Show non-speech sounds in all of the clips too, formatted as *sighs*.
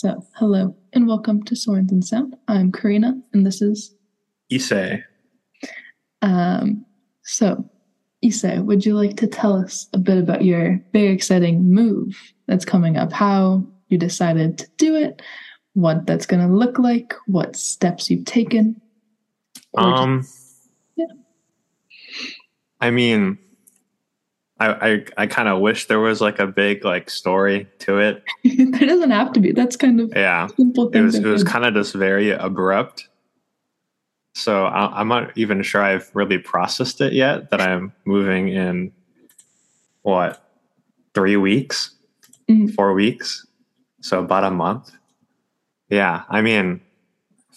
So, hello and welcome to Sorensen Sound. I'm Karina, and this is Issei. Um, so, Issei, would you like to tell us a bit about your very exciting move that's coming up? How you decided to do it, what that's going to look like, what steps you've taken? Um, yeah. I mean, I I, I kind of wish there was like a big like story to it. *laughs* there doesn't have to be. That's kind of Yeah, simple it was it was kind of just very abrupt. So I, I'm not even sure I've really processed it yet. That I'm moving in what three weeks, Mhm. four weeks, so about a month. Yeah, I mean,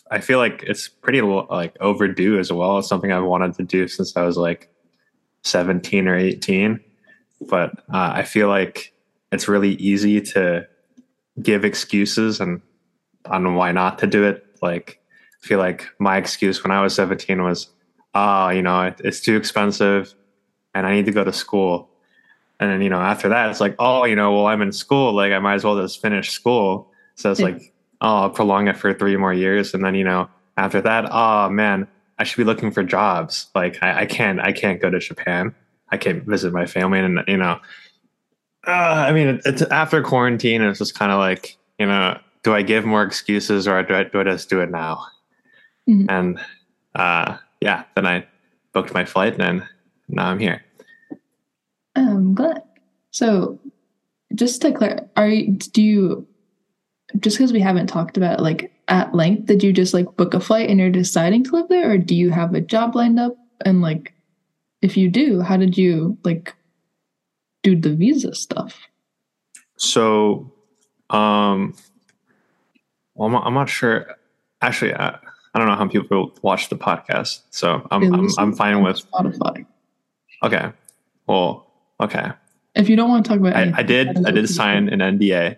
I feel like it's pretty like overdue as well. It's something I've wanted to do since I was like 17 or 18. But uh, I feel like it's really easy to give excuses and on why not to do it. Like, I feel like my excuse when I was 17 was, oh, you know, it, it's too expensive and I need to go to school. And then, you know, after that, it's like, oh, you know, well, I'm in school. Like, I might as well just finish school. So it's hmm. like, oh, I'll prolong it for three more years. And then, you know, after that, oh, man, I should be looking for jobs. Like, I, I can't, I can't go to Japan. I can't visit my family. And, you know, uh, I mean, it's after quarantine. And it's just kind of like, you know, do I give more excuses or do I, do I just do it now? Mhm. And uh, yeah, then I booked my flight and now I'm here. I'm glad. So, just to clarify, are you, do you just because we haven't talked about it, like at length? Did you just like book a flight and you're deciding to live there, or do you have a job lined up? And like, if you do, how did you like do the visa stuff? So, um, well, I'm, not- I'm not sure. Actually, I, I don't know how people watch the podcast, so I'm I'm, I'm fine with. Spotify. Okay, well, okay. If you don't want to talk about, I, anything, I did don't I did sign an NDA,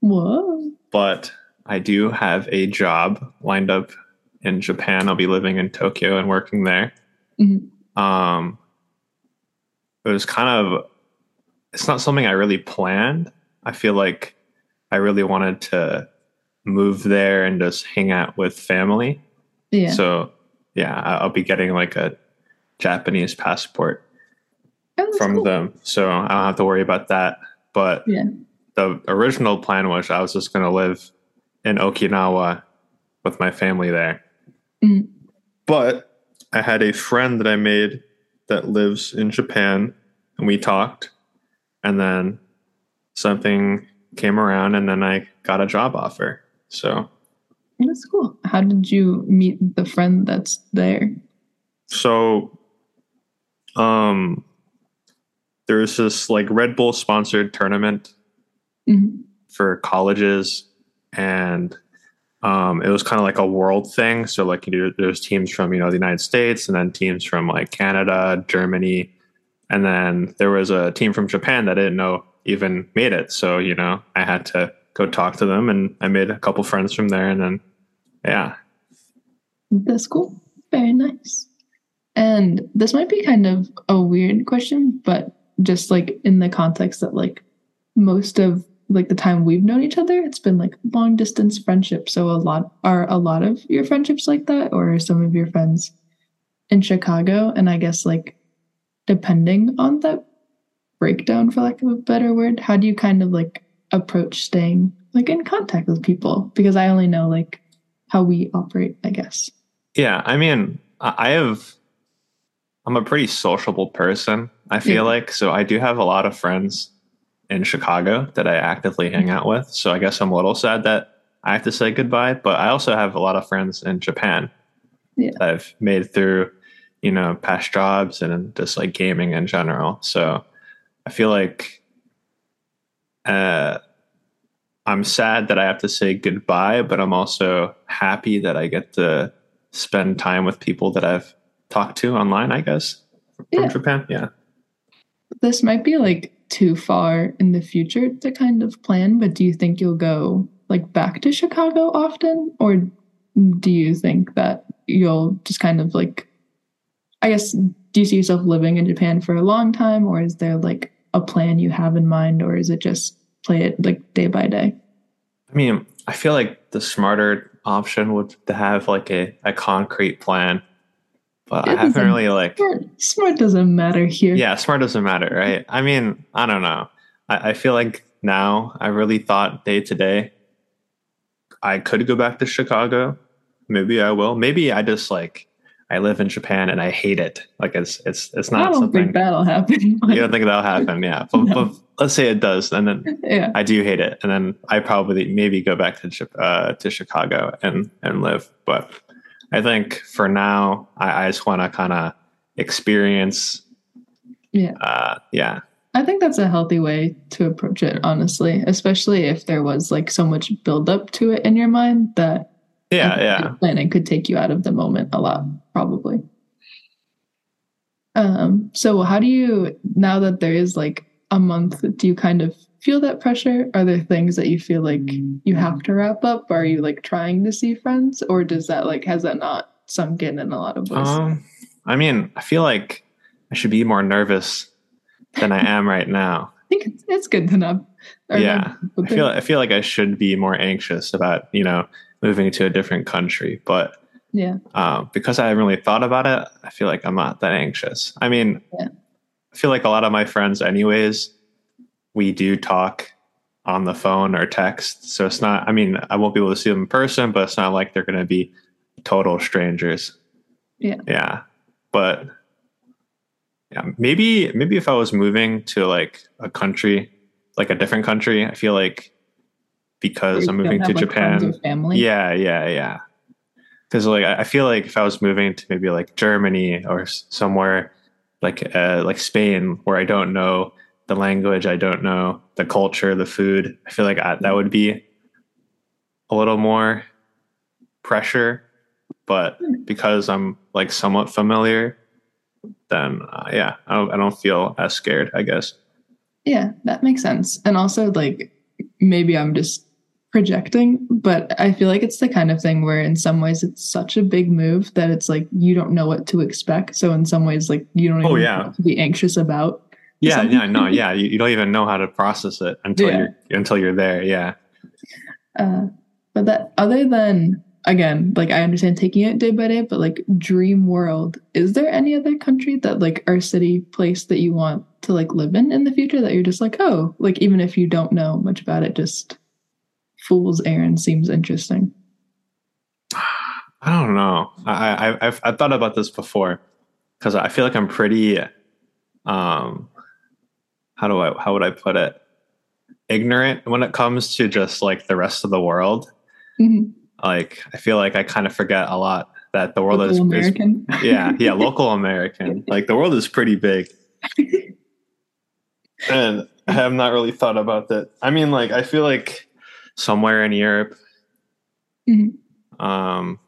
Whoa! but I do have a job lined up in Japan. I'll be living in Tokyo and working there. Mhm. Um, it was kind of it's not something I really planned. I feel like I really wanted to move there and just hang out with family. Yeah. So yeah, I'll be getting like a Japanese passport Oh, from cool. them, so I don't have to worry about that. But Yeah. the original plan was I was just going to live in Okinawa with my family there. Mhm. But I had a friend that I made that lives in Japan, and we talked, and then something came around, and then I got a job offer. So, That's cool. How did you meet the friend that's there? so, um, there's this like Red Bull sponsored tournament Mhm. for colleges and um, it was kind of like a world thing so like you know, there's teams from you know the united states and then teams from like canada germany and then there was a team from japan that I didn't know even made it so you know i had to go talk to them and i made a couple friends from there and then yeah That's cool. Very nice. And this might be kind of a weird question, but just like in the context that like most of like the time we've known each other, it's been like long distance friendship. So a lot are a lot of your friendships like that, or some of your friends in Chicago? And I guess like depending on that breakdown, for lack of a better word, how do you kind of like approach staying like in contact with people? Because I only know like how we operate, I guess. yeah i mean i have i'm a pretty sociable person i feel Yeah. like so i do have a lot of friends in chicago that i actively hang out with. So i guess i'm a little sad that i have to say goodbye but i also have a lot of friends in japan Yeah. that i've made through you know past jobs and just like gaming in general. So i feel like uh i'm sad that i have to say goodbye but i'm also happy that i get to spend time with people that i've talked to online i guess from Yeah. japan. Yeah. This might be like too far in the future to kind of plan, but do you think you'll go like back to Chicago often? Or do you think that you'll just kind of like, I guess, do you see yourself living in Japan for a long time? Or is there like a plan you have in mind? Or is it just play it like day by day? I mean, I feel like the smarter option would to have like a, a concrete plan. But It I haven't really like Smart, smart doesn't matter here. yeah, smart doesn't matter, right? I mean, I don't know. I, I feel like now I really thought day to day I could go back to Chicago. Maybe I will. Maybe I just like I live in Japan and I hate it. Like it's it's it's not. I don't something think that'll happen. you don't think that'll happen, yeah. *laughs* But, No. but let's say it does, and then yeah. I do hate it, and then I probably maybe go back to uh, to Chicago and and live. But I think for now, I, I just want to kind of experience. Yeah. Uh, yeah. I think that's a healthy way to approach it, honestly, especially if there was like so much buildup to it in your mind that Yeah. Yeah. planning could take you out of the moment a lot, probably. Um, so how do you now that there is like a month, do you kind of feel that pressure? Are there things that you feel like you have to wrap up? Are you like trying to see friends? Or does that like has that not sunk in in a lot of ways? Um, I mean, I feel like I should be more nervous than I am right now. *laughs* I think it's, it's good to or Yeah, I feel I feel like I should be more anxious about you know moving to a different country, but yeah. uh, because I haven't really thought about it, I feel like I'm not that anxious. I mean, Yeah. I feel like a lot of my friends, anyways, we do talk on the phone or text, so it's not. I mean, I won't be able to see them in person, but it's not like they're going to be total strangers. Yeah. yeah, but yeah, maybe maybe if I was moving to like a country, like a different country, I feel like because I'm moving to Japan. family. Yeah, yeah, yeah. Because like I I feel like if I was moving to maybe like Germany or somewhere like uh, like Spain where I don't know the language, I don't know the culture, the food, I feel like I, that would be a little more pressure. But because I'm like somewhat familiar, then uh, yeah, I don't, I don't feel as scared. I guess. Yeah, that makes sense. And also, like, maybe I'm just projecting, but I feel like it's the kind of thing where, in some ways, it's such a big move that it's like you don't know what to expect. So, in some ways, like, you don't even Oh, know yeah. what to be anxious about. Yeah, yeah, no, yeah. You, you don't even know how to process it until Yeah. you're until you're there. Yeah. Uh, but that, other than, again, like, I understand taking it day by day, but like, dream world, is there any other country that, like, or city, place that you want to, like, live in in the future that you're just like, oh, like, even if you don't know much about it, just fool's errand seems interesting? I don't know. I, I I've I've thought about this before because I feel like I'm pretty. Um, how do I how would I put it? Ignorant when it comes to just like the rest of the world. Mhm. Like I feel like I kind of forget a lot that the world is, Local is American. *laughs* yeah yeah local American. *laughs* Like the world is pretty big, *laughs* and I have not really thought about that. I mean, like I feel like somewhere in Europe, Mhm. um,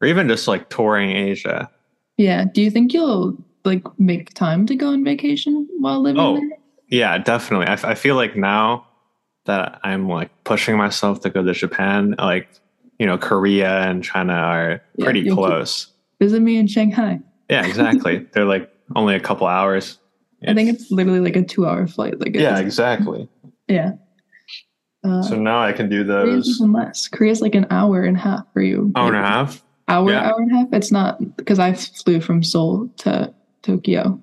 or even just like touring Asia. Yeah. Do you think you'll like make time to go on vacation while living Oh. there? Yeah, definitely. I, f- I feel like now that I'm like pushing myself to go to Japan, like you know, Korea and China are pretty close. Visit me in Shanghai. Yeah, exactly. *laughs* They're like only a couple hours. I think it's literally like a two-hour flight. Like, yeah, exactly. yeah. Uh, So now I can do Korea's those even less. Korea's like an hour and a half for you. hour and a half. Hour, Yeah. hour and a half. It's not because I flew from Seoul to Tokyo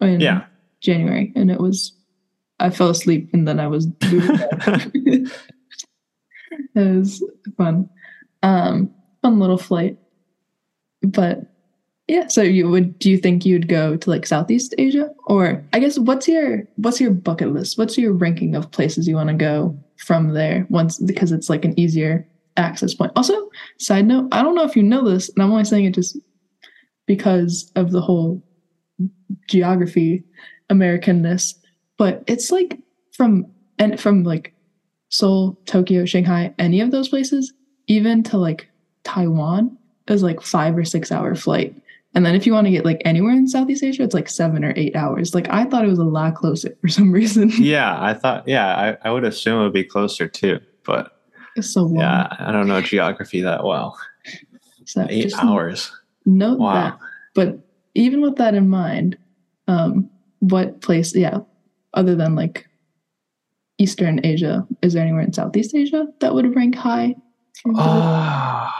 in Yeah. January, and it was. I fell asleep, and then I was. *laughs* it was fun, um, fun little flight. But yeah, so you would? Do you think you'd go to like Southeast Asia, or I guess what's your what's your bucket list? What's your ranking of places you want to go from there? Once because it's like an easier access point. Also, side note, I don't know if you know this, and I'm only saying it just because of the whole geography Americanness, but it's like from and from like Seoul, Tokyo, Shanghai, any of those places, even to like Taiwan is like five or six hour flight. And then if you want to get like anywhere in Southeast Asia, it's like seven or eight hours. Like I thought it was a lot closer *laughs* for some reason. *laughs* yeah, I thought. Yeah, I, I would assume it would be closer too, but it's so long. yeah, I don't know geography that well. So Eight hours. Note Wow. that. But even with that in mind, um, what place, yeah, other than like Eastern Asia, is there anywhere in Southeast Asia that would rank high? Uh,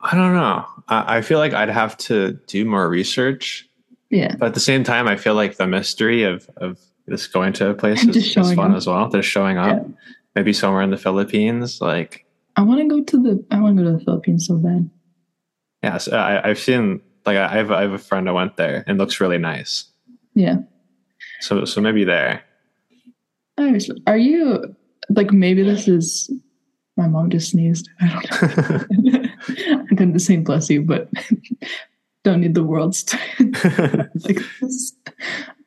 I don't know. I, I feel like I'd have to do more research, yeah, but at the same time, I feel like the mystery of of just going to a place *laughs* Just is, is fun up. as well. They're showing up, Yeah. maybe somewhere in the Philippines. Like, I want to go to the I want to go to the Philippines so bad. yes, I, I've seen. Like, I have I have a friend that went there and looks really nice. Yeah. So so maybe there. Are you like maybe this is my mom just sneezed. I don't know. *laughs* I couldn't say bless you, but *laughs* don't need the world's to *laughs* like this.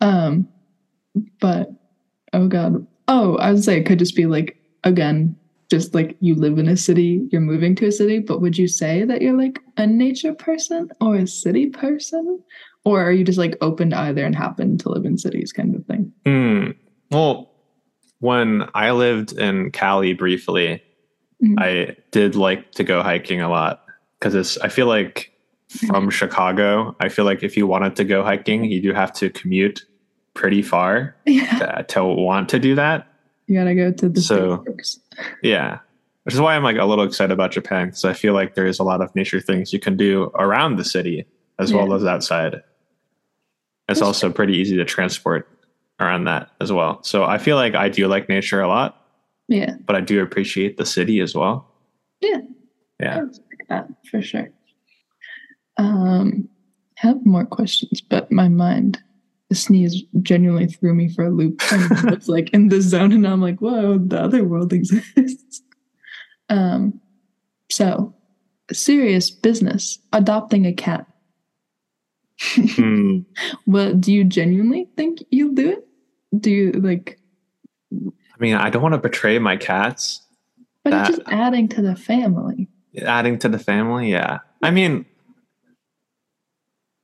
Um, but oh god. Oh, I would say it could just be like again, just like you live in a city, you're moving to a city, but would you say that you're like a nature person or a city person? Or are you just like open to either and happen to live in cities kind of thing? Hmm. Well, when I lived in Cali briefly, Mhm. I did like to go hiking a lot because it's. I feel like from *laughs* Chicago, I feel like if you wanted to go hiking, you do have to commute pretty far Yeah. to, to want to do that. You gotta go to the So- Yeah, which is why I'm like a little excited about Japan because I feel like there's a lot of nature things you can do around the city as well as outside. It's also pretty easy to transport around that as well. So I feel like I do like nature a lot, Yeah, but I do appreciate the city as well. Yeah. Yeah. Respect that for sure. Um, I have more questions, but my mind, the sneeze genuinely threw me for a loop. And I was like in this zone, and I'm like, whoa, the other world *laughs* exists. Um, so serious business adopting a cat. Hmm. *laughs* Well, do you genuinely think you'll do it? Do you like? I mean, I don't want to betray my cats. But That- it's just adding to the family. Adding to the family, yeah. I mean,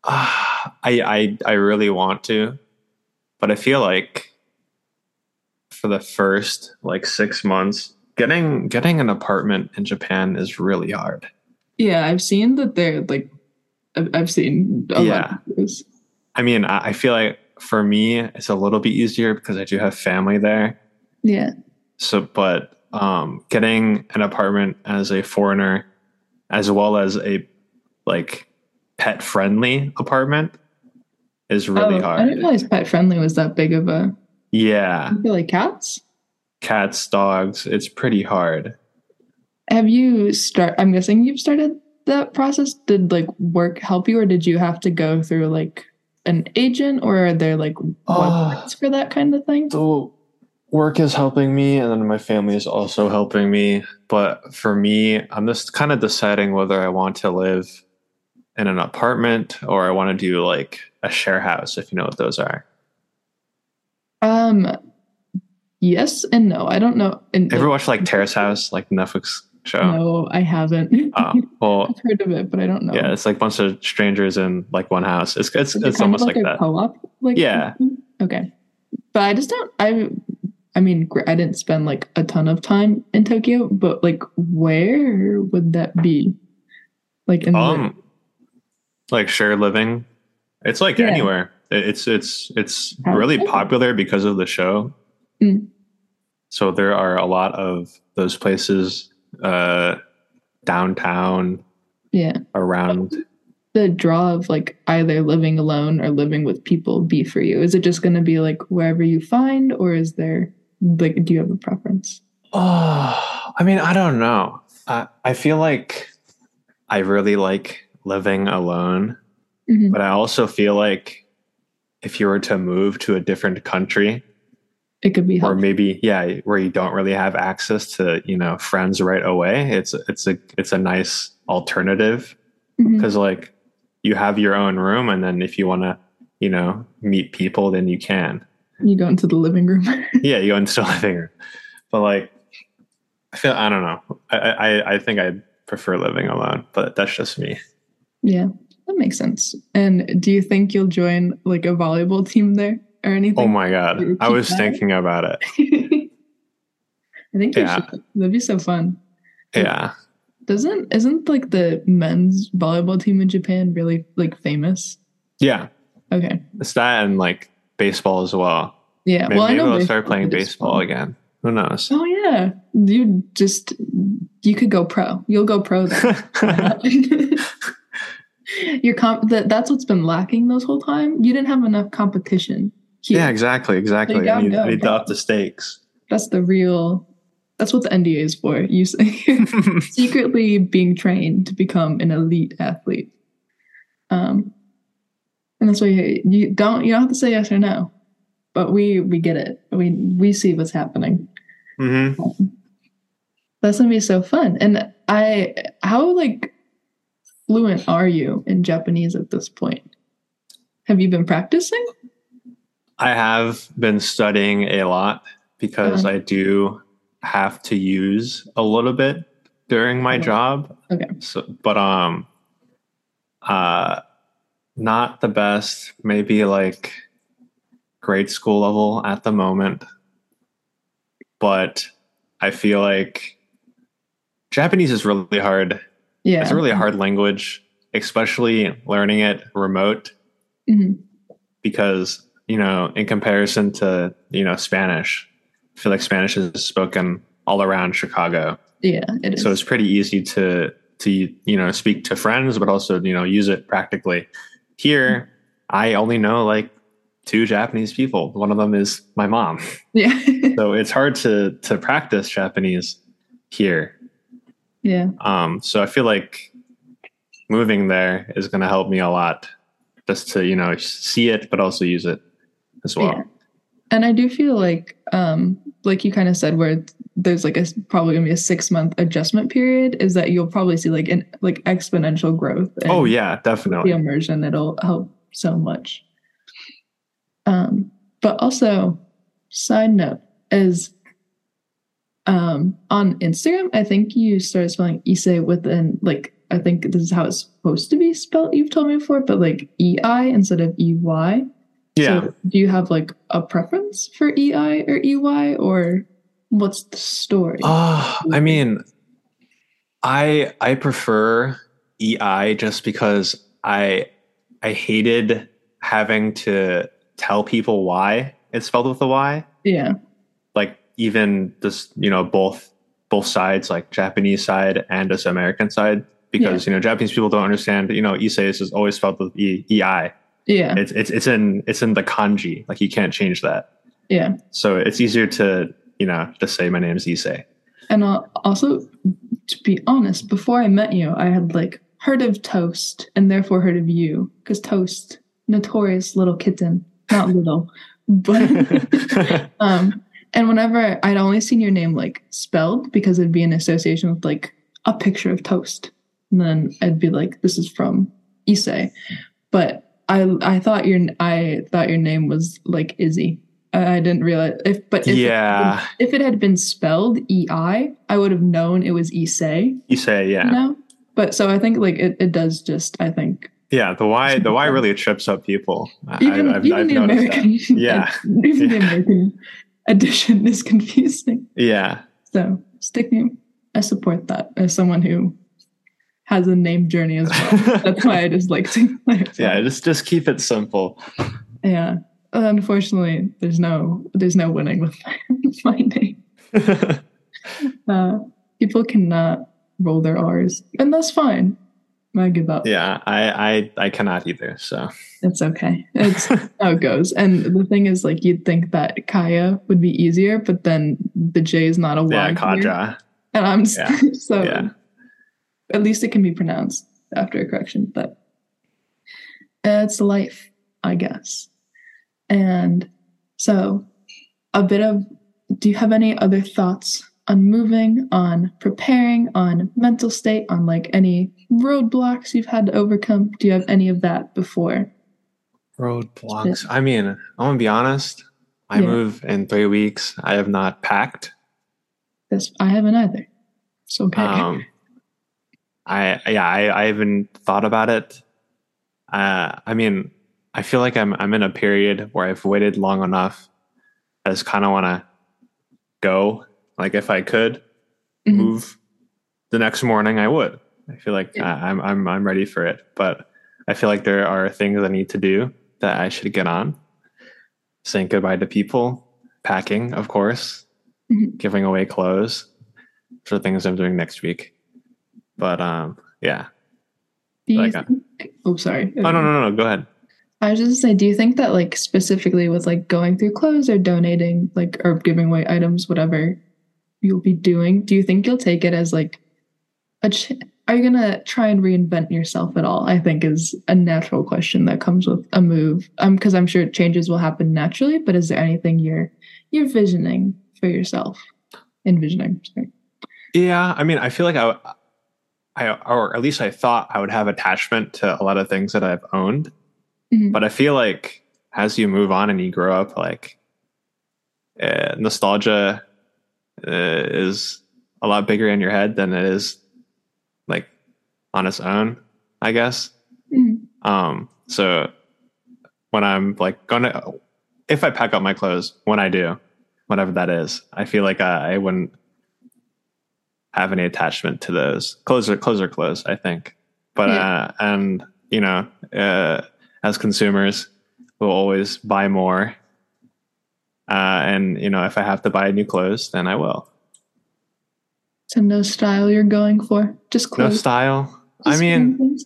uh, *sighs* I I I really want to, but I feel like for the first like six months, getting getting an apartment in Japan is really hard. Yeah, I've seen that they're like, I've, I've seen a Yeah. lot of. I mean, I, I feel like for me, it's a little bit easier because I do have family there. Yeah, So, but um, getting an apartment as a foreigner, as well as a like pet friendly apartment, is really Oh, I didn't realize pet friendly was that big of a. Yeah, I feel like cats. cats, dogs. It's pretty hard. Have you start? I'm guessing you've started that process. Did like work help you, or did you have to go through like an agent, or are there like websites for that kind of thing? So work is helping me and then my family is also helping me but for me i'm just kind of deciding whether i want to live in an apartment or i want to do like a share house if you know what those are Um, yes and no. I don't know. And ever watch like terrace house like netflix show no, I haven't. oh well *laughs* I've heard of it, but I don't know. yeah it's like a bunch of strangers in like one house it's it's, it it's almost like, a that Co-op, like Yeah. Okay, but I just don't. I, I mean, I didn't spend like a ton of time in Tokyo, but like, where would that be? Like in the, um like shared living it's like Yeah. anywhere it's it's it's How- really popular because of the show Mm. so there are a lot of those places uh downtown yeah, around the draw of like either living alone or living with people be for you? Is it just going to be like wherever you find, or is there like, do you have a preference? oh i mean i don't know i i feel like i really like living alone Mhm. but i also feel like if you were to move to a different country It could be or maybe yeah where you don't really have access to you know friends right away. It's it's a it's a nice alternative mm-hmm. because like you have your own room and then if you want to you know meet people then you can. You go into the living room. *laughs* yeah you go into the living room. But like i feel i don't know. I i i think i prefer living alone but that's just me. Yeah, that makes sense. And do you think you'll join like a volleyball team there or anything? oh my god i was that? thinking about it *laughs* I think Yeah. That'd be so fun. yeah Doesn't isn't like the men's volleyball team in Japan really like famous? yeah Okay. it's that and like baseball as well Yeah. Maybe, well, I maybe know I'll start playing baseball again. Who knows? Oh yeah, you just you could go pro. You'll go pro then. *laughs* *laughs* Your comp that that's what's been lacking this whole time. You didn't have enough competition. Here. yeah, exactly, exactly. I gotta need, I need to up the stakes. That's the real. That's what the NDA is for. *laughs* You say *laughs* secretly being trained to become an elite athlete. Um, and that's why you, you don't you don't have to say yes or no, but we we get it. We we see what's happening. hmm That's gonna be so fun. And I, how like fluent are you in Japanese at this point? Have you been practicing? I have been studying a lot because Uh-huh. I do have to use a little bit during my Okay. job. Okay. So, but um, uh, not the best. Maybe like grade school level at the moment. But I feel like Japanese is really hard. Yeah. It's a really hard language, especially learning it remote Mhm. because you know in comparison to you know spanish i feel like spanish is spoken all around chicago. Yeah, it is. so it's pretty easy to to you know speak to friends but also you know use it practically. Here i only know like two japanese people. One of them is my mom. Yeah. *laughs* so it's hard to to practice japanese here. Yeah. um so i feel like moving there is going to help me a lot just to you know see it but also use it as well Yeah. And I do feel like, um, like you kind of said, where there's like a probably gonna be a six month adjustment period, is that you'll probably see like an like exponential growth. oh yeah definitely. the immersion. It'll help so much. Um, but also, side note is um on Instagram, I think you started spelling Issei with an like I think this is how it's supposed to be spelled. You've told me before, but like E I instead of E Y. yeah So do you have like a preference for EI or EY or what's the story? Uh, I mean, I I prefer EI just because I I hated having to tell people why it's spelled with a Y. yeah. Like even this, you know, both both sides, like Japanese side and this American side, because you know Japanese people don't understand. You know, Issei is always spelled with E EI. Yeah. It's it's it's in it's in the kanji. Like you can't change that. Yeah. So it's easier to you know just say my name is Issei. And also, to be honest, before I met you, I had like heard of Toast and therefore heard of you because Toast, notorious little kitten, not little, but *laughs* um. And whenever I'd only seen your name like spelled because it'd be an association with like a picture of toast, and then I'd be like, "This is from Issei," but I I thought your I thought your name was like Izzy. I, I didn't realize if but if yeah, it, if it had been spelled E I, I would have known it was Issei. Issei. Yeah. You know, but so I think like it, it does just I think Yeah, the Y the Y really trips up people. Even I've, even I've the American *laughs* Yeah. even the American edition is *laughs* confusing. Yeah, So stick name, I support that as someone who has a name journey as well. That's why I just like to *laughs* *laughs* yeah. Just just keep it simple. yeah. Unfortunately, there's no there's no winning with my, *laughs* name. Uh, people cannot roll their R's, and that's fine. I give up. yeah, I I I cannot either. So It's okay. It's how it goes. And the thing is, like, you'd think that Kaya would be easier, but then the J is not a Y. yeah. Kaja. And I'm Yeah. so Yeah. At least it can be pronounced after a correction, but it's life, I guess. And so, a bit of do you have any other thoughts on moving, on preparing, on mental state, on like any roadblocks you've had to overcome? Do you have any of that before? Roadblocks. I mean, I'm gonna be honest. I Yeah. move in three weeks. I have not packed. This I haven't either. So okay. Um, I yeah, I, I haven't thought about it. Uh, I mean, I feel like I'm I'm in a period where I've waited long enough. I just kind of want to go. Like if I could Mhm. move the next morning, I would. I feel like Yeah. I, I'm I'm I'm ready for it. But I feel like there are things I need to do that I should get on. saying goodbye to people, packing, of course, Mhm. giving away clothes for things I'm doing next week. But um, yeah. Do you think, oh, sorry. Oh no no no no. Go ahead. I was just gonna say, do you think that like specifically with like going through clothes or donating, like or giving away items, whatever you'll be doing, do you think you'll take it as like a? Ch- are you gonna try and reinvent yourself at all? I think is a natural question that comes with a move. Um, because I'm sure changes will happen naturally, but is there anything you're you're visioning for yourself? Envisioning. Sorry. Yeah, I mean, I feel like I, I, or at least I thought I would have attachment to a lot of things that I've owned, Mhm. but I feel like as you move on and you grow up, like uh, nostalgia uh, is a lot bigger in your head than it is like on its own, I guess. Mhm. Um, so when I'm like gonna, if I pack up my clothes, when I do, whatever that is, I feel like I, I wouldn't have any attachment to those. Clothes are clothes, I think. But Yeah. uh, and you know, uh, as consumers, we'll always buy more. Uh, and you know, if I have to buy new clothes, then I will. So no style you're going for, just No clothes. style. I mean.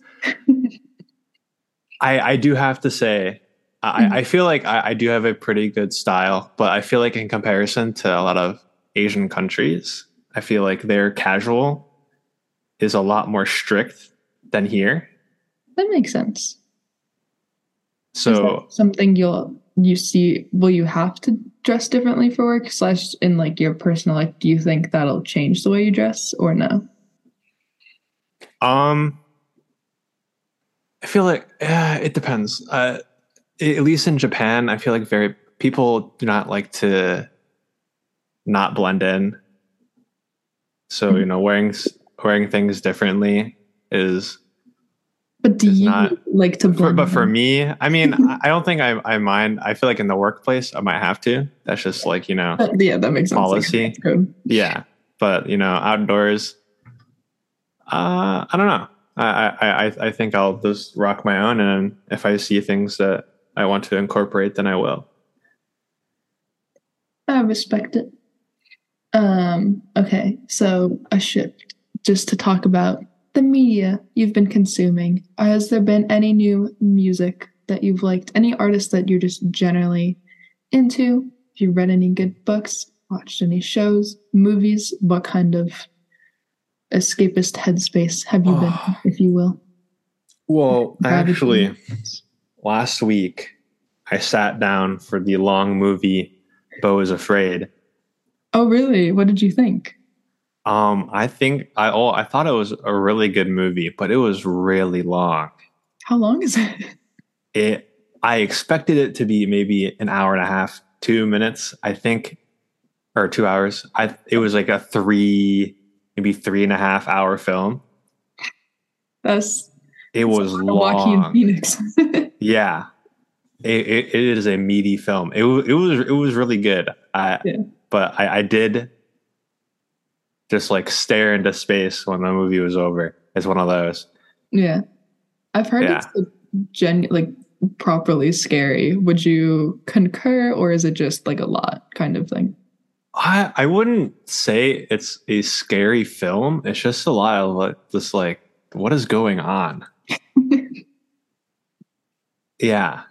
I, I do have to say, I. I feel like I, I do have a pretty good style, but I feel like in comparison to a lot of Asian countries, I feel like their casual is a lot more strict than here. that makes sense. So something you'll you see will you have to dress differently for work slash in like your personal like do you think that'll change the way you dress or no Um, I feel like uh, it depends. Uh, at least in Japan, I feel like very people do not like to not blend in. So you know, wearing wearing things differently is. but do you not- like to For, but for me, I mean, I don't think I I mind. I feel like in the workplace, I might have to. That's just like you know, But, yeah that makes sense Policy. Like, yeah. But you know, outdoors, uh, I don't know. I, I, I, I think I'll just rock my own, and if I see things that I want to incorporate, then I will. i respect it um okay so a shift just to talk about the media you've been consuming. Has there been any new music that you've liked? Any artists that you're just generally into? Have you read any good books? Watched any shows? Movies? What kind of escapist headspace have you been Oh. in, if you will? Well, Gravity. actually, last week I sat down for the long movie "Beau is Afraid." Oh really? What did you think? Um, I think I oh I thought it was a really good movie, but it was really long. how long is it? It i expected it to be maybe an hour and a half two minutes i think or two hours. I it was like a three maybe three and a half hour film. That's it was long. Phoenix. *laughs* Yeah. It, it, it is a meaty film. It, it was it was really good. I, Yeah. But I, I did just like stare into space when the movie was over it's one of those Yeah. I've heard Yeah. it's like, gen like properly scary. Would you concur or is it just like a lot kind of thing? I I wouldn't say it's a scary film. It's just a lot of like, just like what is going on. *laughs* Yeah.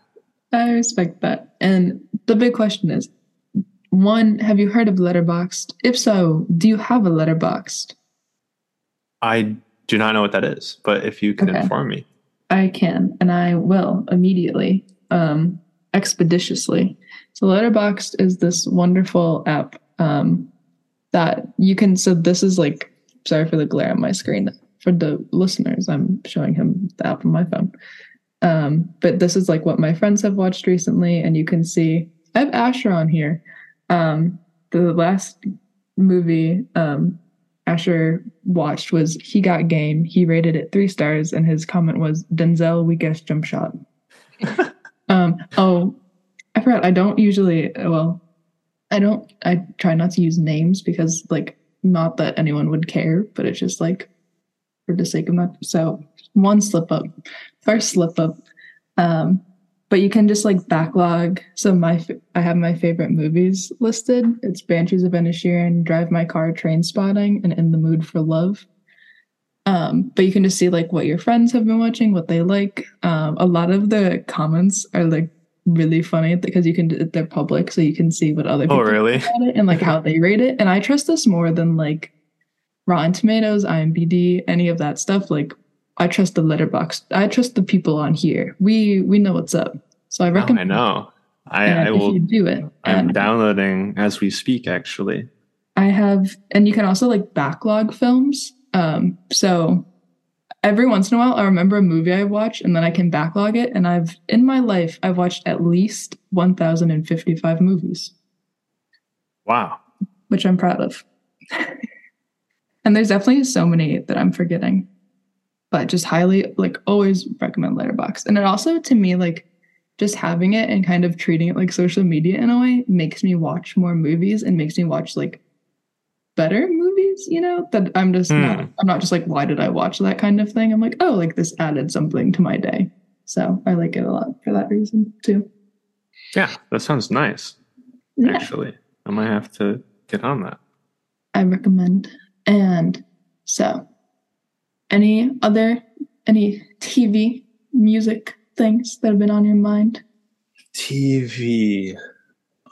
I respect that. And the big question is one, have you heard of Letterboxd? If so, do you have a Letterboxd? I do not know what that is, but if you can Okay. inform me. I can, and I will immediately, um, expeditiously. So Letterboxd is this wonderful app um, that you can. So this is like, sorry for the glare on my screen. For the listeners, I'm showing him the app on my phone. Um, but this is like what my friends have watched recently, and you can see I have Asher on here. Um, the last movie um, Asher watched was He Got Game. He rated it three stars, and his comment was Denzel weakest jump shot. *laughs* um, oh, I forgot. I don't usually. Well, I don't. I try not to use names because, like, not that anyone would care, but it's just like for the sake of not. So one slip up, first slip up. Um, but you can just like backlog. So my I have my favorite movies listed. It's Banshees of Inisherin, Drive My Car, Trainspotting, and In the Mood for Love. Um, but you can just see like what your friends have been watching, what they like. Um, a lot of the comments are like really funny because you can they're public, so you can see what other Oh, people really? about it and like how they rate it. And I trust this more than like Rotten Tomatoes, IMDb, any of that stuff. Like I trust the Letterboxd. I trust the people on here. We we know what's up. So I Oh, recommend I know. I, I will. do it. I'm And downloading as we speak. Actually. I have, and you can also like backlog films. Um, so every once in a while, I remember a movie I watch, and then I can backlog it. And I've in my life, I've watched at least 1,055 movies, Wow. which I'm proud of. *laughs* and there's definitely so many that I'm forgetting, but just highly like always recommend Letterboxd. And it also to me like just having it and kind of treating it like social media in a way makes me watch more movies and makes me watch like better movies, you know, that I'm just not Hmm. I'm not just like why did I watch that kind of thing. I'm like, oh, like this added something to my day. So I like it a lot for that reason too. Yeah, that sounds nice. Yeah, Actually, I might have to get on that. I recommend. And so any other any TV music things that have been on your mind? TV.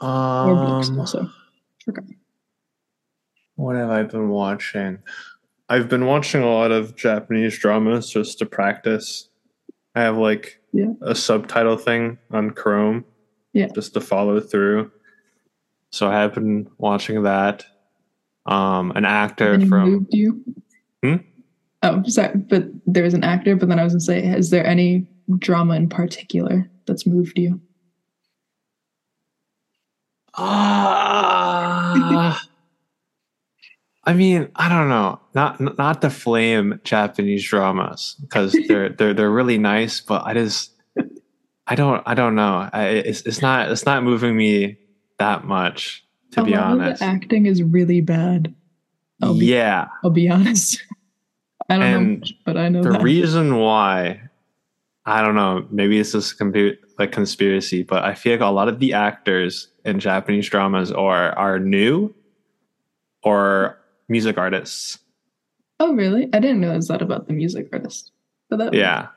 Or books Um, also. Forgot. what have I been watching? I've been watching a lot of Japanese dramas just to practice. I have like Yeah. a subtitle thing on Chrome. Yeah. Just to follow through. So I have been watching that. Um, an actor Any from you? Hmm? Oh, sorry, but there was an actor. But then I was gonna say, is there any drama in particular that's moved you? Ah. I mean, I don't know. Not not the flame Japanese dramas because they're *laughs* they're they're really nice, but I just I don't I don't know. I, it's it's not it's not moving me that much to a be honest. acting is really bad. I'll be, yeah, I'll be honest. I don't know, And much, but I know the that. reason why I don't know. Maybe it's just compu- like conspiracy, but I feel like a lot of the actors in Japanese dramas are are new or music artists. oh, really? I didn't realize that about the music artist. But that Yeah.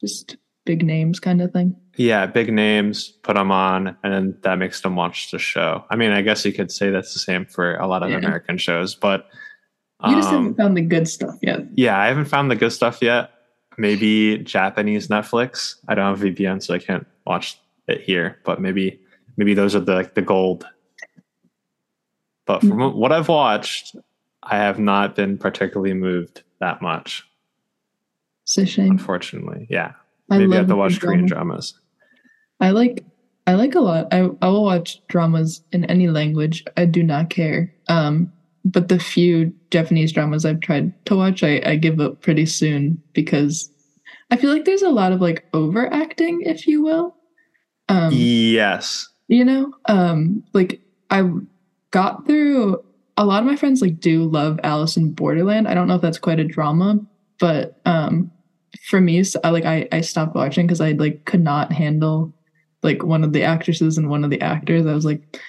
just big names kind of thing. Yeah, big names, put them on, and then that makes them watch the show. I mean, I guess you could say that's the same for a lot of Yeah. American shows, but You just um, haven't found the good stuff yet. yeah, I haven't found the good stuff yet. Maybe Japanese Netflix. I don't have VPN, so I can't watch it here. But maybe, maybe those are the like the gold. But from Mm-hmm. what I've watched, I have not been particularly moved that much. It's a shame. Unfortunately, yeah. I Maybe I have to watch Korean drama. dramas. I like I like a lot. I I will watch dramas in any language. I do not care. Um, but the few Japanese dramas I've tried to watch, I, I give up pretty soon because I feel like there's a lot of like overacting, if you will. Um, yes. you know, um, like I got through. A lot of my friends like do love Alice in Borderland. I don't know if that's quite a drama, but um, for me, so I like I I stopped watching because I like could not handle like one of the actresses and one of the actors. I was like,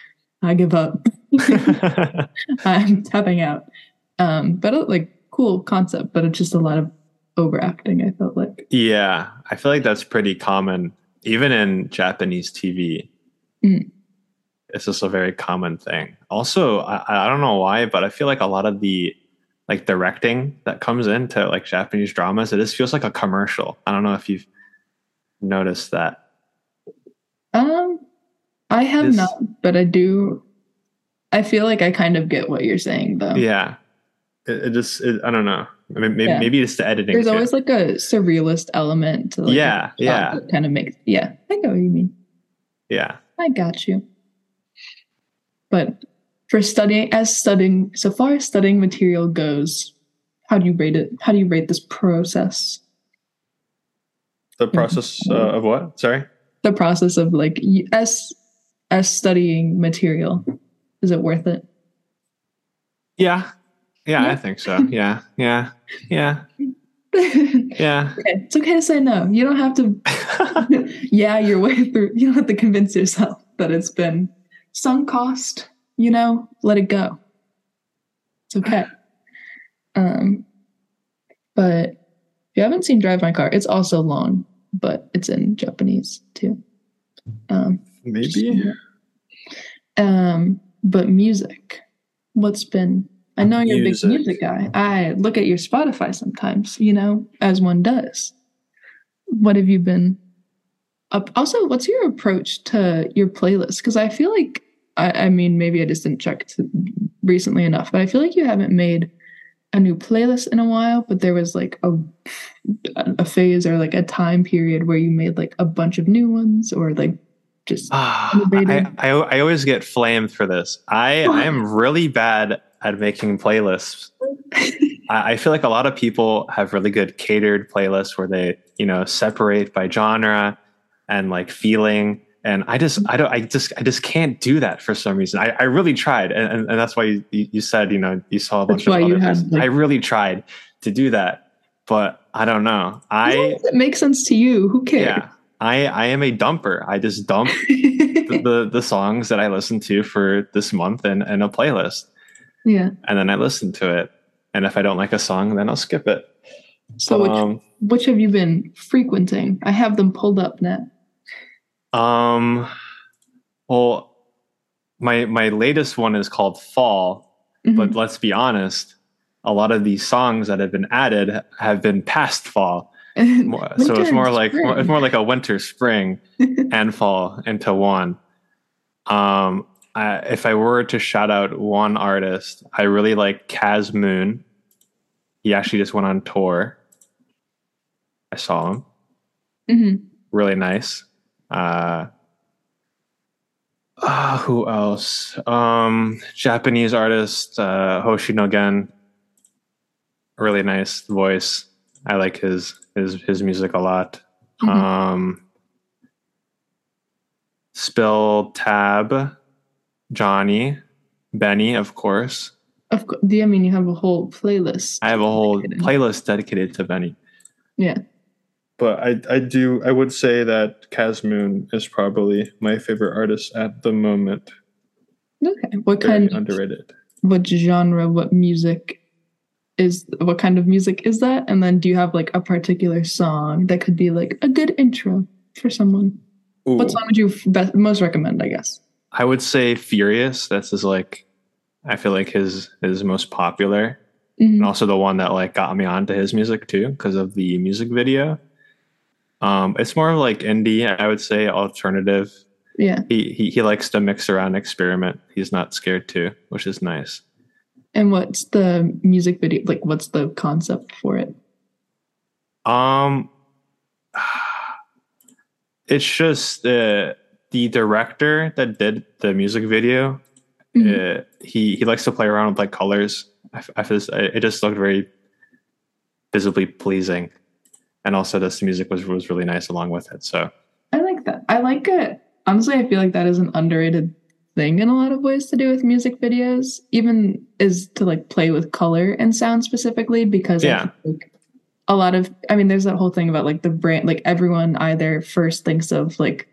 I give up. *laughs* *laughs* *laughs* I'm tapping out. Um, but uh, like cool concept, but it's just a lot of overacting. I felt like. Yeah, I feel like that's pretty common, even in Japanese TV. Mm. It's just a very common thing. Also, I, I don't know why, but I feel like a lot of the like directing that comes into like Japanese dramas, it just feels like a commercial. I don't know if you've noticed that. Um, I have This- not, but I do. I feel like I kind of get what you're saying, though. Yeah, it, it just it, I don't know. I mean, maybe, Yeah. maybe it's the editing. There's too. always like a surrealist element to like Yeah, yeah. kind of makes yeah. I know what you mean. yeah. I got you. But for studying, as studying, so far as studying material goes, how do you rate it? How do you rate this process? The process uh, of what? Sorry. The process of like as as studying material, is it worth it? Yeah. Yeah, Yeah. I think so. Yeah, yeah, yeah. *laughs* Yeah. Okay, It's okay to say no. You don't have to *laughs* yeah your way through. You don't have to convince yourself that it's been sunk cost. You know, let it go. It's okay. Um, but if you haven't seen Drive My Car, it's also long, but it's in Japanese too. Um, Maybe. um, but music. What's been? I know you're Music. a big music guy. I look at your Spotify sometimes, you know, as one does. What have you been up? Also, what's your approach to your playlist? Because I feel like, I, I mean, maybe I just didn't check to, recently enough, but I feel like you haven't made a new playlist in a while. But there was like a a phase or like a time period where you made like a bunch of new ones, or like just Ah, I, I I always get flamed for this. I I am *laughs* really bad at making playlists. *laughs* I, I feel like a lot of people have really good catered playlists where they you know separate by genre and like feeling. And I just I don't I just I just can't do that for some reason. I, I really tried, and, and, and that's why you, you said you know you saw a bunch That's of other had, like- I really tried to do that, but I don't know. I it makes sense to you. Who cares? yeah I I am a dumper. I just dump *laughs* the, the the songs that I listened to for this month in, in a playlist, yeah. and then I listen to it. And if I don't like a song, then I'll skip it. So which, um, which have you been frequenting? I have them pulled up now. um, well, my my latest one is called Fall, Mhm. but let's be honest, a lot of these songs that have been added have been past fall. *laughs* More- so it's more like spring. it's more like a winter, spring, *laughs* and fall into one. Um, I, if I were to shout out one artist, I really like Kaz Moon. He actually just went on tour. I saw him. Mm-hmm. Really nice. Uh, ah, who else? Um, Japanese artist uh, Hoshino Gen. Really nice voice. I like his his his music a lot. Mhm. Um, Spill Tab, Johnny, Benee, of course. Of course. Do you I mean you have a whole playlist? I have a whole dedicated. playlist dedicated to Benee. Yeah. But I, I do I would say that Kaz Moon is probably my favorite artist at the moment. Okay. What Very kind? Underrated. what genre? What music is? What kind of music is that? And then do you have like a particular song that could be like a good intro for someone? What song would you best, most recommend? I guess. I would say Furious. That's his like I feel like his his most popular. Mhm. and also the one that like got me onto his music too because of the music video. Um, it's more of like indie, I would say, alternative. Yeah. He, he he likes to mix around, experiment. He's not scared to, which is nice. And what's the music video? Like, what's the concept for it? Um, it's just uh, the director that did the music video. Mhm. Uh, he he likes to play around with like colors. I just, it just looked very visibly pleasing, and also this music was was really nice along with it. So I like that. I like it. Honestly, I feel like that is an underrated thing in a lot of ways to do with music videos, even is to like play with color and sound specifically because Yeah. like a lot of I mean, there's that whole thing about like the brand like everyone either first thinks of like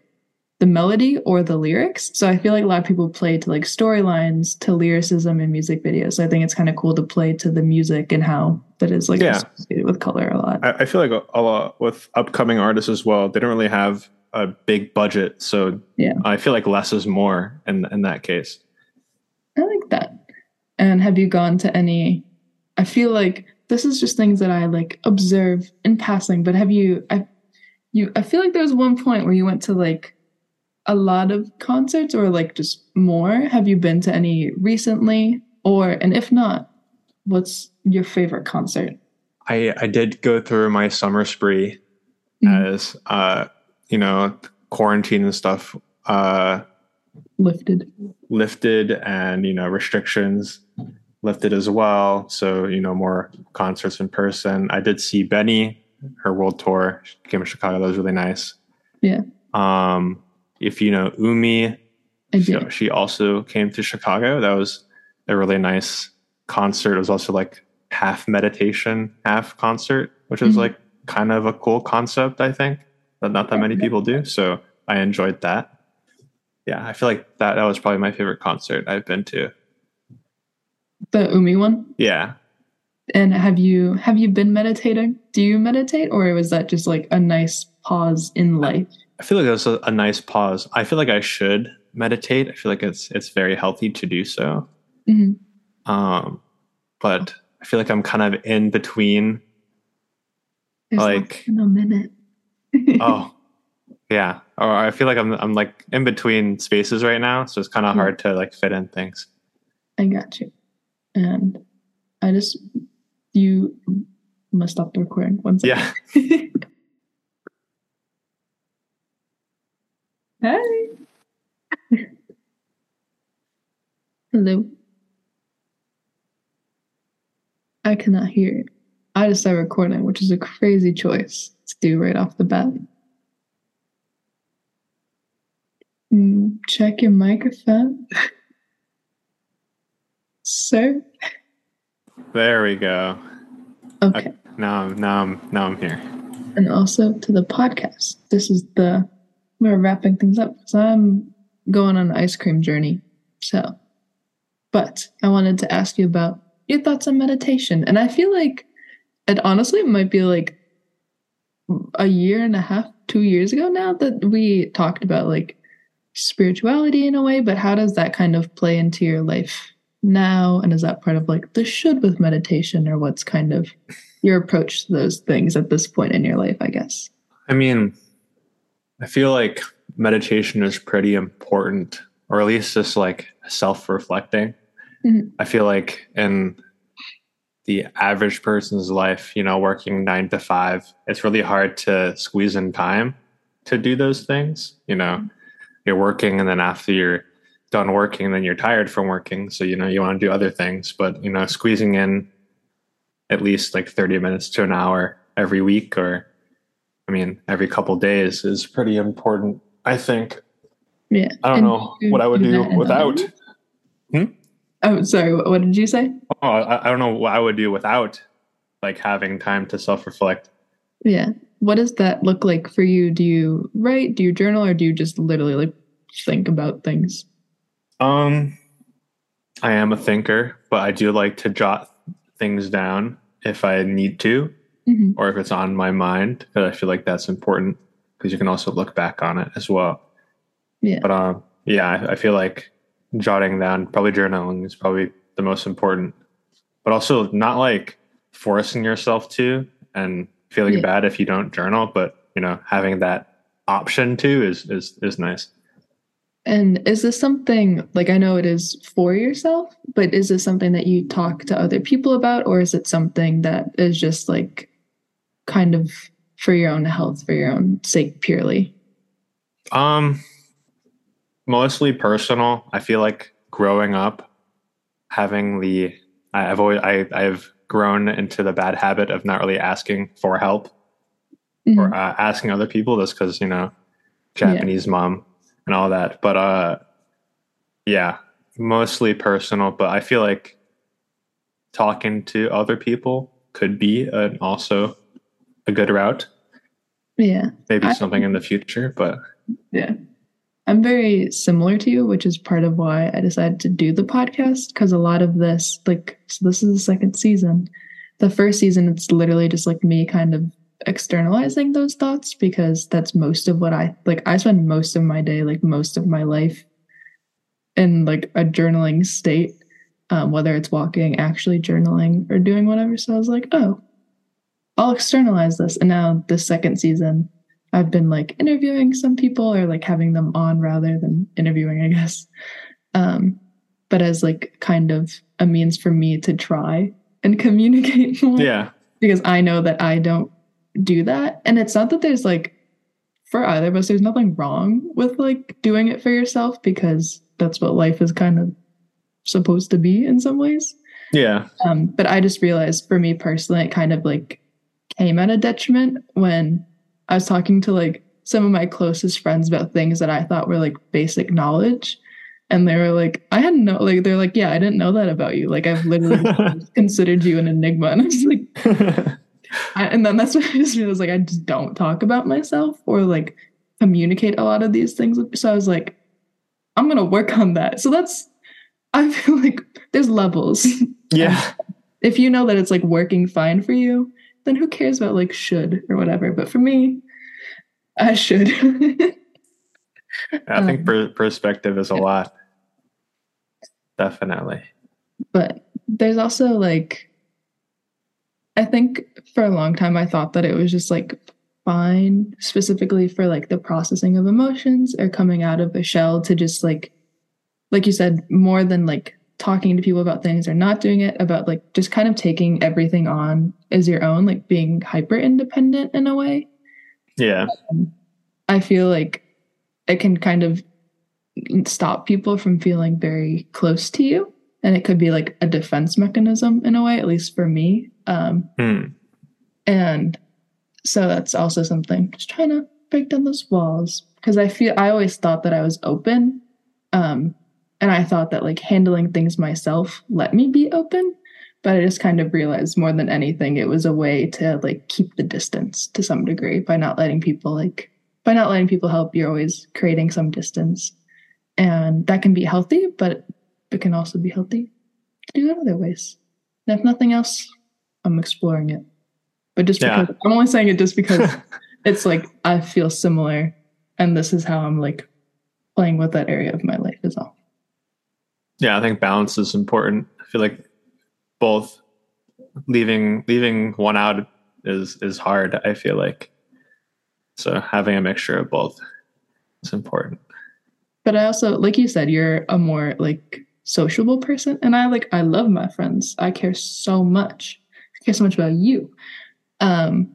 the melody or the lyrics. So I feel like a lot of people play to like storylines, to lyricism in music videos. So I think it's kind of cool to play to the music and how that is like Yeah. associated with color a lot. I, I feel like a, a lot with upcoming artists as well. They don't really have a big budget, so Yeah. I feel like less is more in in that case. I like that. And have you gone to any? I feel like this is just things that I like observe in passing. But have you? I you. I feel like there was one point where you went to like a lot of concerts, or like just more. Have you been to any recently? Or and if not, what's your favorite concert? I I did go through my summer spree Mhm. as uh you know quarantine and stuff uh Lifted. lifted and you know restrictions lifted as well. So you know more concerts in person. I did see Benee her world tour. She came to chicago. That was really nice. Yeah. um if you know umi she, she also came to chicago. That was a really nice concert. It was also like half meditation half concert which is Mhm. like kind of a cool concept, I think, that not that many people do. So I enjoyed that. Yeah, I feel like that that was probably my favorite concert I've been to. The Umi one. Yeah. And have you have you been meditating? Do you meditate, or was that just like a nice pause in life? I feel like that's a, a nice pause. I feel like I should meditate. I feel like it's it's very healthy to do so. Mhm. Um, but I feel like I'm kind of in between. There's Like- in a minute. Oh, yeah. Or I feel like I'm I'm like in between spaces right now, so it's kind of hard to like fit in things. I got you. And I just you must stop the recording. One second. Yeah. *laughs* Hey. Hello. I cannot hear it. I just started recording, which is a crazy choice to do right off the bat. Mm, check your microphone. *laughs* Sir? There we go. Okay. Now I'm now I'm now I'm here. and also to the podcast. This is the we're wrapping things up because I'm going on an ice cream journey. So, but I wanted to ask you about your thoughts on meditation, and I feel like it honestly might be like a year and a half, two years ago now that we talked about like spirituality in a way. But how does that kind of play into your life now? And is that part of like the should with meditation, or what's kind of your approach to those things at this point in your life, I guess. I mean, I feel like meditation is pretty important, or at least just like self-reflecting. Mhm. I feel like in the average person's life, you know, working nine to five, it's really hard to squeeze in time to do those things. You know, mm-hmm. you're working, and then after you're done working, then you're tired from working. So, you know, you want to do other things, but, you know, squeezing in at least like 30 minutes to an hour every week or, I mean, every couple days is pretty important, I think. Yeah. I don't And know what I would do do that in without. other- hmm? Oh, sorry. What did you say? Oh, I, I don't know what I would do without like having time to self reflect. Yeah. What does that look like for you? Do you write? Do you journal, or do you just literally like think about things? Um, I am a thinker, but I do like to jot things down if I need to, hmm or if it's on my mind, because I feel like that's important because you can also look back on it as well. Yeah. But um, yeah, I, I feel like jotting down, probably journaling is probably the most important, but also not like forcing yourself to and feeling Yeah. bad if you don't journal, but you know, having that option to is is is nice. And is this something like I know it is for yourself, but is this something that you talk to other people about, or is it something that is just like kind of for your own health, for your own sake purely? Um, mostly personal. I feel like growing up, having the I've always I I've grown into the bad habit of not really asking for help Mhm. or uh, asking other people just because you know Japanese mom and all that. But uh, yeah, mostly personal. But I feel like talking to other people could be an, also a good route. yeah. Maybe I- something in the future, but Yeah. I'm very similar to you, which is part of why I decided to do the podcast. Because a lot of this, like, so this is the second season. The first season, it's literally just like me kind of externalizing those thoughts because that's most of what I like. I spend most of my day, like, most of my life in like a journaling state, um, whether it's walking, actually journaling, or doing whatever. So I was like, oh, I'll externalize this. And now this second season, I've been like interviewing some people or like having them on rather than interviewing, I guess. Um, but as like kind of a means for me to try and *laughs* communicate more yeah, because I know that I don't do that. And it's not that there's like, for either of us, there's nothing wrong with like doing it for yourself because that's what life is kind of supposed to be in some ways. yeah, Um, but I just realized for me personally, it kind of like came at a detriment when I was talking to like some of my closest friends about things that I thought were like basic knowledge. And they were like, I hadn't know, like, they're like, yeah, I didn't know that about you. Like, I've literally *laughs* considered you an enigma. *laughs* And I was like, *laughs* I, and then that's what I just realized like I just don't talk about myself or like communicate a lot of these things. So I was like, I'm gonna work on that. So that's I feel like there's levels. Yeah. if you know that it's like working fine for you, then who cares about like should or whatever. But for me, I should. I think Um, per- perspective is a yeah. lot. Definitely. but there's also like I think for a long time I thought that it was just like fine specifically for like the processing of emotions or coming out of a shell to just like like you said more than like talking to people about things or not doing it about like just kind of taking everything on as your own like being hyper independent in a way Yeah. I feel like it can kind of stop people from feeling very close to you. And it could be like a defense mechanism in a way, at least for me. Um, Hmm. and so that's also something, just trying to break down those walls. Because I feel, I always thought that I was open. Um, and I thought that like handling things myself let me be open. But I just kind of realized more than anything, it was a way to like keep the distance to some degree by not letting people like by not letting people help, you're always creating some distance. And that can be healthy, but it can also be healthy to do it other ways. And if nothing else, I'm exploring it. But just Yeah. because I'm only saying it just because *laughs* it's like I feel similar and this is how I'm like playing with that area of my life is all. Yeah, I think balance is important. I feel like both leaving leaving one out is is hard, I feel like. So having a mixture of both is important. But I also, like you said, you're a more like sociable person. And I like I love my friends. I care so much. I care so much about you. Um,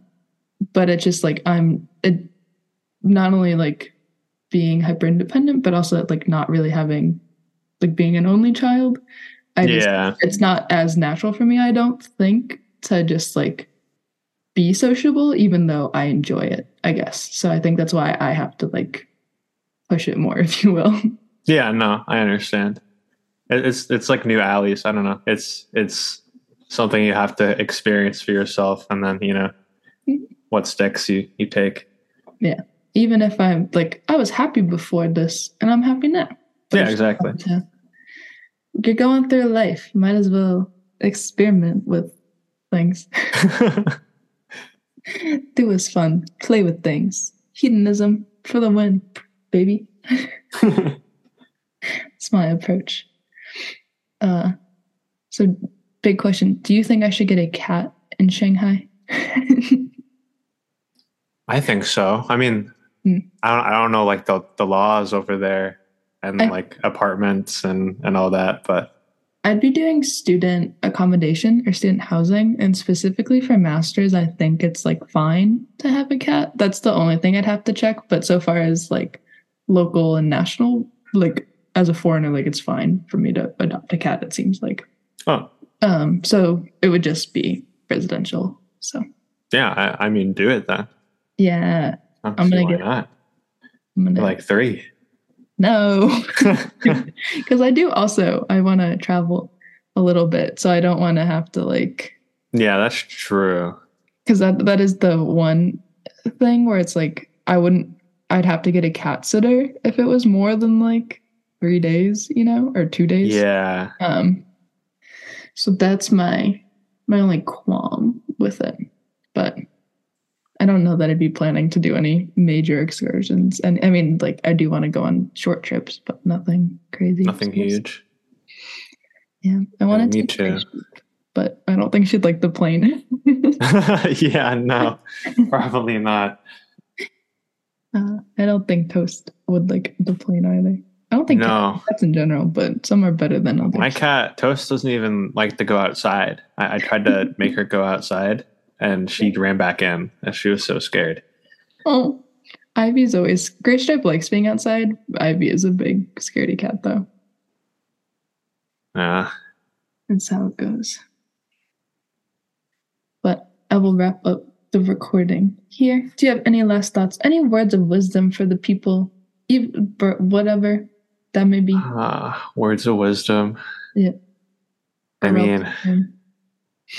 but it's just like I'm it not only like being hyper independent, but also like not really having like being an only child. I just yeah. it's not as natural for me, I don't think, to just like be sociable, even though I enjoy it, I guess. So I think that's why I have to like push it more, *laughs* if you will. Yeah, no, I understand. It's it's like new alleys. I don't know. It's it's something you have to experience for yourself, and then you know mm-hmm. what sticks you you take. Yeah, even if I'm like, I was happy before this and I'm happy now. Yeah, exactly. to- You're going through life. You might as well experiment with things. *laughs* Do is fun. Play with things. Hedonism for the win, baby. *laughs* That's my approach. Uh, so, big question: Do you think I should get a cat in Shanghai? *laughs* I think so. I mean, Hmm. I don't I don't know like the the laws over there and I- like apartments and and all that, but I'd be doing student accommodation or student housing, and specifically for masters, I think it's like fine to have a cat. That's the only thing I'd have to check. But so far as like local and national, like as a foreigner, like it's fine for me to adopt a cat. It seems like. oh Um, so it would just be residential. So yeah, I, I mean, do it then. yeah, I'm see gonna get- not. I'm gonna Like three. No, *laughs* *laughs* because I do also I want to travel a little bit, so I don't want to have to like yeah, that's true. because that that is the one thing where it's like I wouldn't I'd have to get a cat sitter if it was more than like three days, you know, or two days. Yeah. Um. So that's my my only qualm with it, but I don't know that I'd be planning to do any major excursions. And I mean, like I do want to go on short trips, but nothing crazy. Nothing huge. Yeah, I want to Me too. but I don't think she'd like the plane. *laughs* *laughs* yeah, no, probably not. Uh, I don't think Toast would like the plane either. I don't think No. cats in general, but some are better than others. My cat Toast doesn't even like to go outside. I, I tried to make her go outside, and she ran back in. And she was so scared. Oh, Ivy's always Stripe likes being outside. Ivy is a big scaredy cat, though. Uh, That's how it goes. But I will wrap up the recording here. Do you have any last thoughts? Any words of wisdom for the people, even whatever that may be? uh, words of wisdom. Yeah. I mean, Um,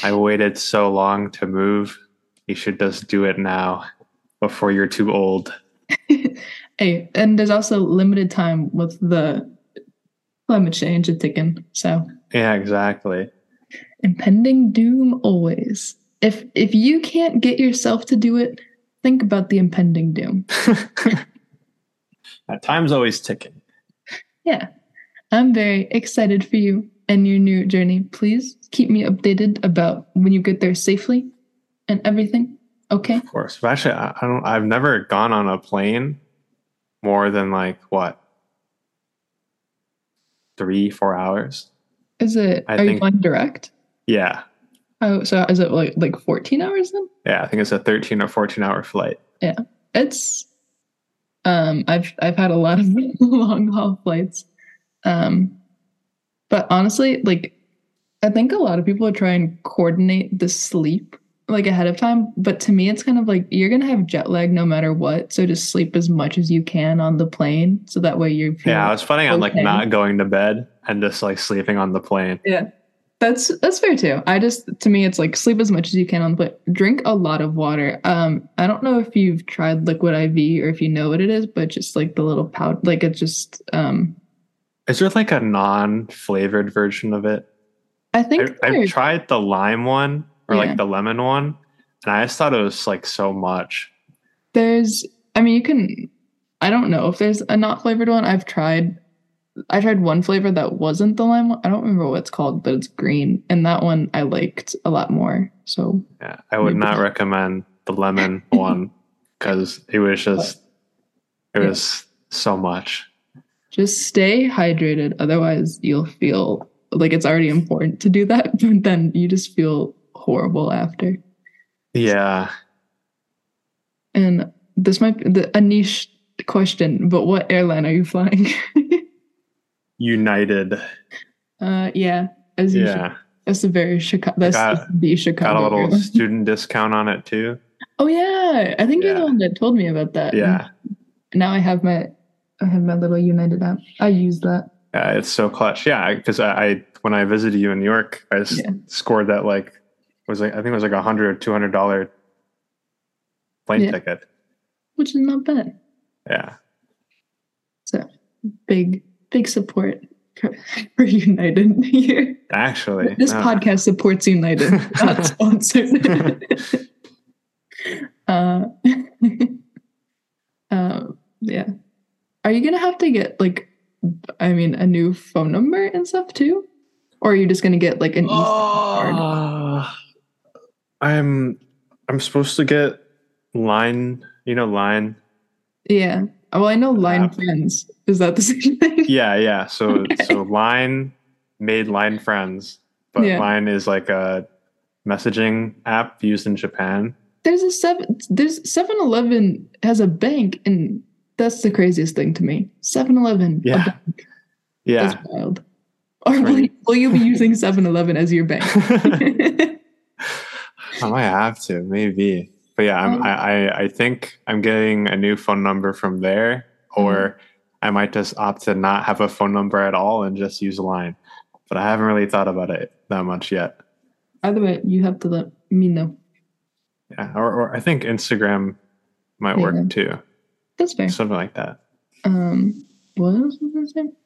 I waited so long to move you should just do it now before you're too old. *laughs* hey, and there's also limited time with the climate change a ticking. So Yeah, exactly. impending doom always. If if you can't get yourself to do it, think about the impending doom. *laughs* *laughs* Time's always ticking. Yeah. I'm very excited for you and your new journey. Please keep me updated about when you get there safely and everything. Okay. Of course. But actually, I, I don't. I've never gone on a plane more than like what three, four hours. Is it I are you think- flying direct? Yeah, Oh, so is it like like 14 hours then? yeah. I think it's a thirteen or fourteen hour flight. Yeah, it's um I've I've had a lot of *laughs* long haul flights. Um but honestly, like I think a lot of people try and coordinate the sleep like ahead of time, but to me it's kind of like you're going to have jet lag no matter what, so just sleep as much as you can on the plane so that way you're Yeah, I was planning on like not going to bed and just like sleeping on the plane. Yeah. That's that's fair too. I just to me it's like sleep as much as you can on the plane. Drink a lot of water. Um I don't know if you've tried liquid IV or if you know what it is, but just like the little powder like it's just um Is there like a non flavored version of it? I I, think I've tried the lime one or Yeah. like the lemon one, and I just thought it was like so much. there's I mean you can I don't know if there's a not flavored one. I've tried I tried one flavor that wasn't the lime one. I don't remember what it's called, but it's green. And that one I liked a lot more. So Yeah, I would not recommend the lemon *laughs* one because it was just it was so much. Just stay hydrated otherwise you'll feel like it's already important to do that *laughs* but then you just feel horrible after. Yeah, and this might be the, a niche question but what airline are you flying? *laughs* United. uh yeah as Yeah, that's a very chicago that's Got- the chicago got a little *laughs* student discount on it too. oh yeah. I think you're the one that told me about that. Yeah, now i have my i have my little united app i use that yeah, it's so clutch. Yeah, because I, I when I visited you in New York, I Yeah. scored that like was like I think it was like a hundred or two hundred dollar plane Yeah. ticket. which is not bad Yeah, so big big support for, *laughs* united *laughs* here actually, This no. podcast supports United, *laughs* not sponsored. uh, uh, yeah. Are you gonna have to get like, I mean, a new phone number and stuff too, or are you just gonna get like an? eSIM card? Uh, I'm I'm supposed to get line, you know, line. Yeah. Well, I know Line App. Friends. Is that the same thing? *laughs* Yeah, yeah. So *laughs* so line made line friends, but Yeah. line is like a messaging app used in Japan. There's a seven. There's 7-Eleven has a bank, and that's the craziest thing to me. 7-Eleven. Yeah. Yeah. That's wild. Or will, you, will you be using *laughs* 7-Eleven as your bank? *laughs* I might have to, maybe. But yeah, I'm, Um, I, I I think I'm getting a new phone number from there, or Mm-hmm. I might just opt to not have a phone number at all and just use line. But I haven't really thought about it that much yet. Either way, you have to let me know. Yeah, or, or I think Instagram might work too, That's fair. something like that. Um, what else was I gonna say?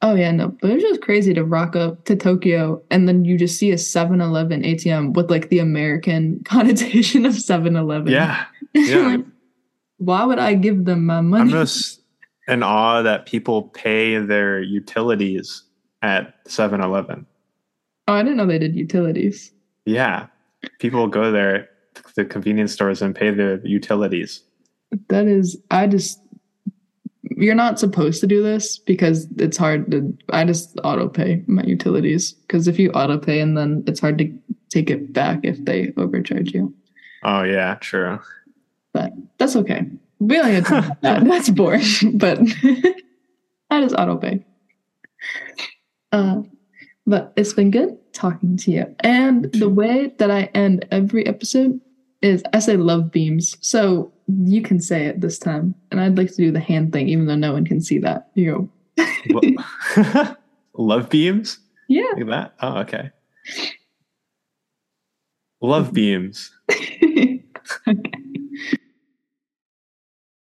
Oh yeah, no, but it's just crazy to rock up to Tokyo and then you just see a 7-Eleven ATM with like the American *laughs* connotation of 7-Eleven. Yeah, *laughs* yeah. Like, why would I give them my money? I'm just in awe that people pay their utilities at 7-Eleven. oh, I didn't know they did utilities. Yeah, people go there to the convenience stores and pay their utilities. That is, I just, you're not supposed to do this because it's hard to, I just auto pay my utilities. Because if you auto pay and then it's hard to take it back if they overcharge you. Oh yeah, true. But that's okay. We need to *laughs* that. That's boring. *laughs* But *laughs* I just auto pay. Uh, but it's been good talking to you. And the way that I end every episode is I say love beams. So you can say it this time. And I'd like to do the hand thing, even though no one can see that. You go, *laughs* Love beams? yeah. Like that? Oh, okay. Love beams. *laughs* Okay.